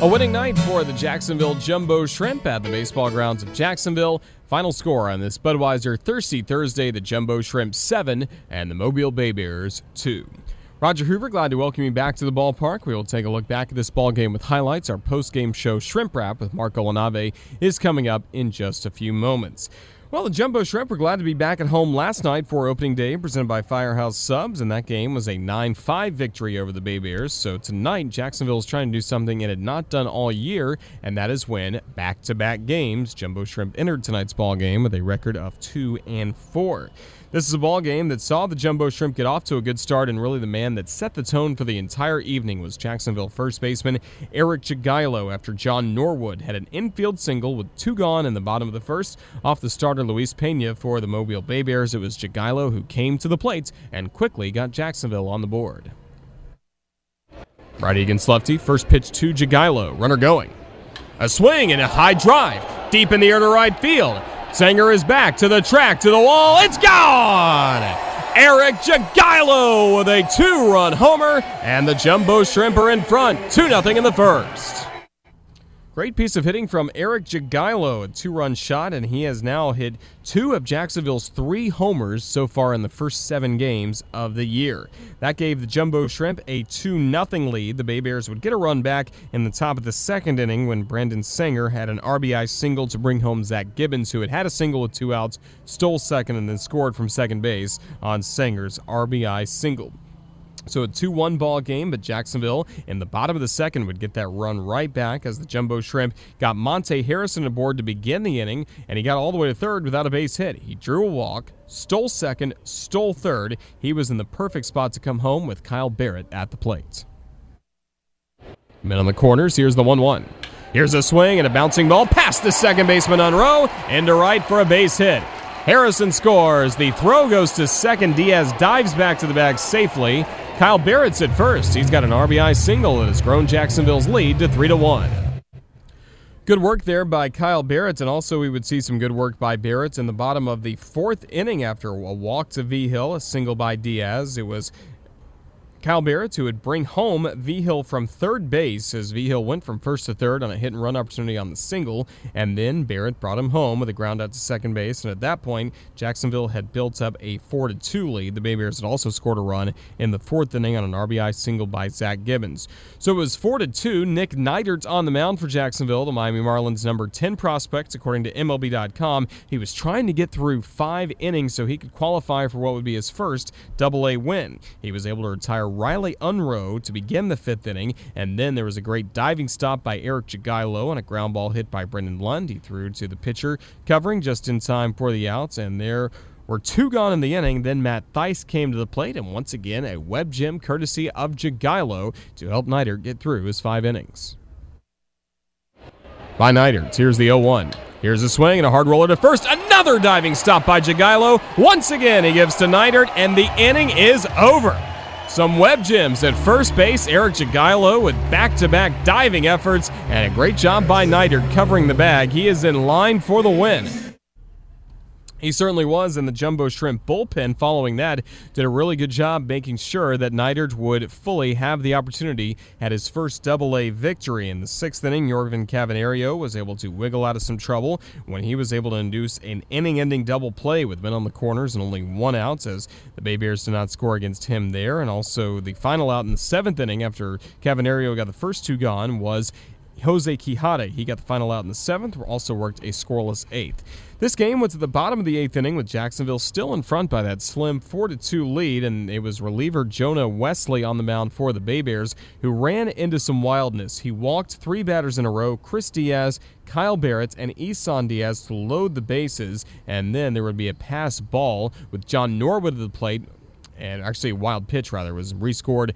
A winning night for the Jacksonville Jumbo Shrimp at the baseball grounds of Jacksonville. Final score on this Budweiser Thirsty Thursday the Jumbo Shrimp 7 and the Mobile Bay Bears 2. Roger Hoover, glad to welcome you back to the ballpark. We will take a look back at this ball game with highlights. Our post-game show Shrimp Wrap with Marco Lanave is coming up in just a few moments. Well, the Jumbo Shrimp were glad to be back at home last night for opening day, presented by Firehouse Subs, and that game was a 9 5 victory over the Bay Bears. So tonight, Jacksonville is trying to do something it had not done all year, and that is win back to back games. Jumbo Shrimp entered tonight's ball game with a record of 2 and 4. This is a ball game that saw the Jumbo Shrimp get off to a good start, and really the man that set the tone for the entire evening was Jacksonville first baseman Eric Jagielo after John Norwood had an infield single with two gone in the bottom of the first off the starter Luis Pena for the Mobile Bay Bears. It was Jagielo who came to the plate and quickly got Jacksonville on the board. Righty against lefty, first pitch to Jagielo, runner going. A swing and a high drive, deep in the air to right field. Sanger is back to the track, to the wall. It's gone! Eric Jagielo with a two run homer, and the Jumbo Shrimp are in front, 2 0 in the first. Great piece of hitting from Eric Jagielo, a two run shot, and he has now hit two of Jacksonville's three homers so far in the first seven games of the year. That gave the Jumbo Shrimp a 2 0 lead. The Bay Bears would get a run back in the top of the second inning when Brandon Sanger had an RBI single to bring home Zach Gibbons, who had had a single with two outs, stole second, and then scored from second base on Sanger's RBI single. So a 2 1 ball game, but Jacksonville in the bottom of the second would get that run right back as the Jumbo Shrimp got Monte Harrison aboard to begin the inning, and he got all the way to third without a base hit. He drew a walk, stole second, stole third. He was in the perfect spot to come home with Kyle Barrett at the plate. Men on the corners, here's the 1 1. Here's a swing and a bouncing ball past the second baseman Unroe into right for a base hit. Harrison scores. The throw goes to second. Diaz dives back to the bag safely. Kyle Barrett's at first. He's got an RBI single and has grown Jacksonville's lead to 3 to 1. Good work there by Kyle Barrett, and also we would see some good work by Barrett in the bottom of the fourth inning after a walk to Vigil, a single by Diaz. It was Kyle Barrett, who would bring home Vigil from third base as Vigil went from first to third on a hit and run opportunity on the single, and then Barrett brought him home with a ground out to second base. And at that point, Jacksonville had built up a 4 2 lead. The Bay Bears had also scored a run in the fourth inning on an RBI single by Zach Gibbons. So it was 4 2. Nick Neidert's on the mound for Jacksonville, the Miami Marlins' number 10 prospect, according to MLB.com. He was trying to get through five innings so he could qualify for what would be his first double A win. He was able to retire Riley Unroe to begin the fifth inning, and then there was a great diving stop by Eric Jagielo on a ground ball hit by Brennon Lund. He threw to the pitcher, covering just in time for the outs, and there were two gone in the inning. Then Matt Thaiss came to the plate, and once again, a web gem courtesy of Jagielo to help Neidert get through his five innings. By Neidert, here's the 0 1. Here's a swing and a hard roller to first. Another diving stop by Jagielo. Once again, he gives to Neidert, and the inning is over. Some web gems at first base. Eric Jagielo with back to back diving efforts and a great job by Neidert covering the bag. He is in line for the win. He certainly was, and the Jumbo Shrimp bullpen following that did a really good job making sure that Neidert would fully have the opportunity at his first double-A victory. In the sixth inning, Jorgan Cavanerio was able to wiggle out of some trouble when he was able to induce an inning-ending double play with men on the corners and only one out as the Bay Bears did not score against him there. And also the final out in the seventh inning after Cavanerio got the first two gone was Jose Quijada. He got the final out in the seventh, also worked a scoreless eighth. This game was at the bottom of the eighth inning with Jacksonville still in front by that slim 4 2 lead, and it was reliever Jonah Wesely on the mound for the Bay Bears who ran into some wildness. He walked three batters in a row Chris Diaz, Kyle Barrett, and Isan Diaz to load the bases, and then there would be a pass ball with John Norwood at the plate and actually a wild pitch rather was rescored.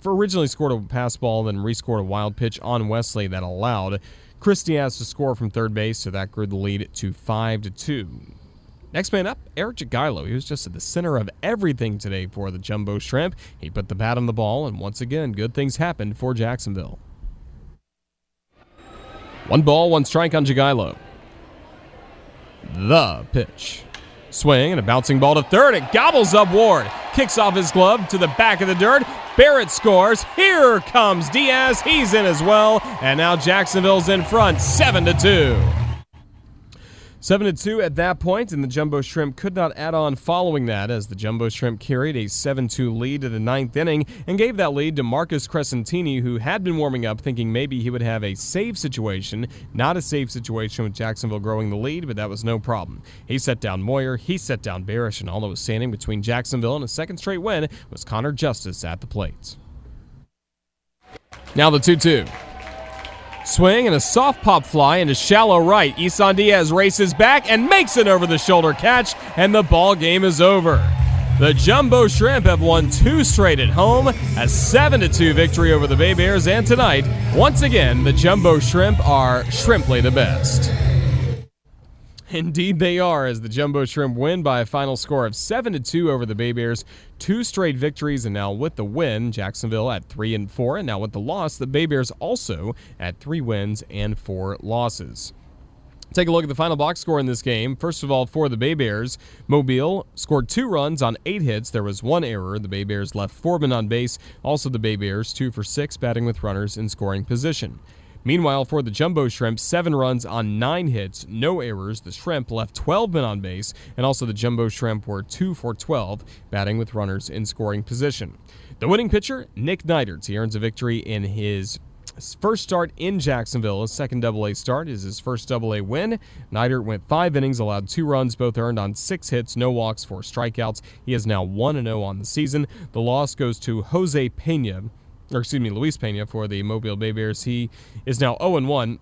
For originally scored a pass ball, then rescored a wild pitch on Wesely that allowed Chris Diaz to score from third base, so that grew the lead to five to two. Next man up, Eric Jagielo. He was just at the center of everything today for the Jumbo Shrimp. He put the bat on the ball, and once again, good things happened for Jacksonville. One ball, one strike on Jagielo. The pitch. Swing and a bouncing ball to third. It gobbles up Ward. Kicks off his glove to the back of the dirt. Barrett scores. Here comes Diaz. He's in as well. And now Jacksonville's in front, 7 to 2. 7 to 2 at that point, and the Jumbo Shrimp could not add on following that as the Jumbo Shrimp carried a 7 2 lead to the ninth inning and gave that lead to Marcus Crescentini, who had been warming up thinking maybe he would have a save situation. Not a save situation with Jacksonville growing the lead, but that was no problem. He set down Moyer, he set down Barish, and all that was standing between Jacksonville and a second straight win was Connor Justice at the plate. Now the 2 2. Swing and a soft pop fly into shallow right. Isan Diaz races back and makes an over the shoulder catch, and the ball game is over. The Jumbo Shrimp have won two straight at home, a 7 2 victory over the Bay Bears, and tonight, once again, the Jumbo Shrimp are shrimply the best. Indeed, they are, as the Jumbo Shrimp win by a final score of 7 2 over the Bay Bears. Two straight victories, and now with the win, Jacksonville at 3 and 4, and now with the loss, the Bay Bears also at 3 wins and 4 losses. Take a look at the final box score in this game. First of all, for the Bay Bears, Mobile scored two runs on eight hits. There was one error. The Bay Bears left four men on base. Also, the Bay Bears, two for six, batting with runners in scoring position. Meanwhile, for the Jumbo Shrimp, seven runs on nine hits, no errors. The Shrimp left 12 men on base, and also the Jumbo Shrimp were 2 for 12, batting with runners in scoring position. The winning pitcher, Nick Neidert. He earns a victory in his first start in Jacksonville. His second Double A start is his first Double A win. Neidert went five innings, allowed two runs, both earned on six hits, no walks, four strikeouts. He is now 1 0 on the season. The loss goes to Jose Pena or excuse me, Luis Pena for the Mobile Bay Bears. He is now 0 1.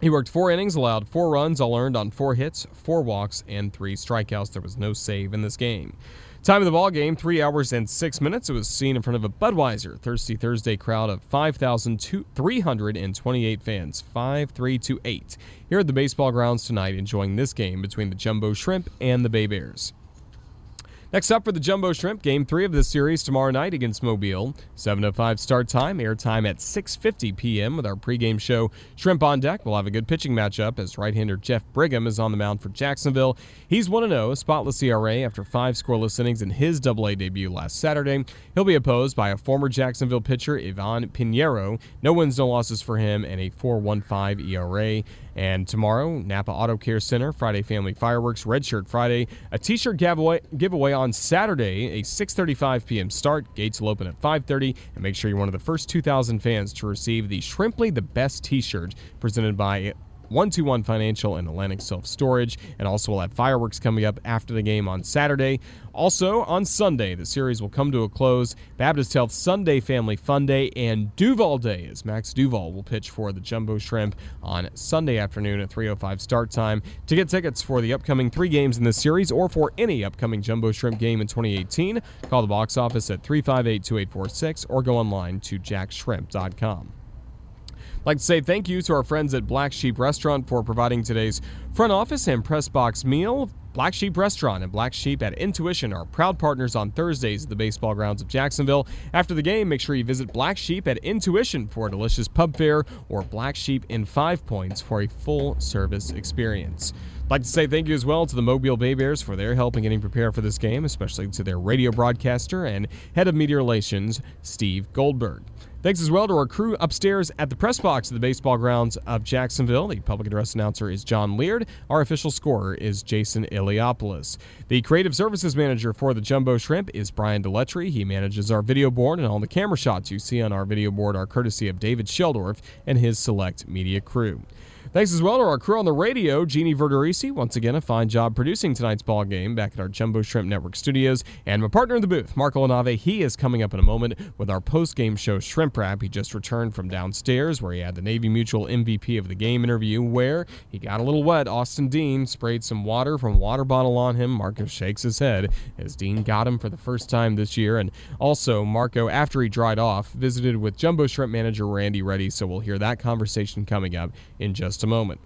He worked four innings, allowed four runs, all earned on four hits, four walks, and three strikeouts. There was no save in this game. Time of the ball game, three hours and six minutes. It was seen in front of a Budweiser Thirsty Thursday crowd of 5,328 fans, 5,328. Here at the baseball grounds tonight, enjoying this game between the Jumbo Shrimp and the Bay Bears. Next up for the Jumbo Shrimp, game three of this series tomorrow night against Mobile. 7.05 start time, airtime at 6.50 p.m. with our pregame show Shrimp on Deck. We'll have a good pitching matchup as right-hander Jeff Brigham is on the mound for Jacksonville. He's 1-0, spotless ERA after five scoreless innings in his Double-A debut last Saturday. He'll be opposed by a former Jacksonville pitcher, Ivan Pineyro. No wins, no losses for him, and a 4.15 ERA. And tomorrow, Napa Auto Care Center, Friday Family Fireworks, Red Shirt Friday, a T-shirt giveaway, giveaway on Saturday, a 6:35 p.m. start. Gates will open at 5:30, and make sure you're one of the first 2,000 fans to receive the Shrimply the Best T-shirt presented by 121 Financial and Atlantic Self Storage. And also, we'll have fireworks coming up after the game on Saturday. Also, on Sunday, the series will come to a close. Baptist Health Sunday Family Fun Day and Duval Day as Max Duval will pitch for the Jumbo Shrimp on Sunday afternoon at 3.05 start time. To get tickets for the upcoming three games in this series or for any upcoming Jumbo Shrimp game in 2018, call the box office at 358 2846 or go online to jaxshrimp.com like to say thank you to our friends at Black Sheep Restaurant for providing today's front office and press box meal. Black Sheep Restaurant and Black Sheep at Intuition are proud partners on Thursdays at the baseball grounds of Jacksonville. After the game, make sure you visit Black Sheep at Intuition for a delicious pub fare or Black Sheep in Five Points for a full service experience. I'd like to say thank you as well to the Mobile Bay Bears for their help in getting prepared for this game, especially to their radio broadcaster and head of media relations, Steve Goldberg. Thanks as well to our crew upstairs at the press box of the baseball grounds of Jacksonville. The public address announcer is John Leard. Our official scorer is Jason Iliopoulos. The creative services manager for the Jumbo Shrimp is Brian Deletry. He manages our video board, and all the camera shots you see on our video board are courtesy of David Sheldorf and his select media crew. Thanks as well to our crew on the radio, Jeannie Verderisi. Once again, a fine job producing tonight's ball game back at our Jumbo Shrimp Network studios. And my partner in the booth, Marco Lanave, he is coming up in a moment with our post-game show Shrimp Wrap. He just returned from downstairs where he had the Navy Mutual MVP of the game interview where he got a little wet. Austin Dean sprayed some water from a water bottle on him. Marco shakes his head as Dean got him for the first time this year. And also, Marco, after he dried off, visited with Jumbo Shrimp manager Randy Ready. So we'll hear that conversation coming up in a moment.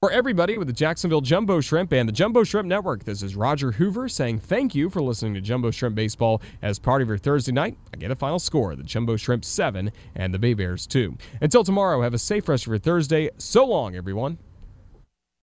For everybody with the Jacksonville Jumbo Shrimp and the Jumbo Shrimp Network, this is Roger Hoover saying thank you for listening to Jumbo Shrimp Baseball as part of your Thursday night. I get a final score the Jumbo Shrimp 7 and the Bay Bears 2. Until tomorrow, have a safe rest of your Thursday. So long, everyone.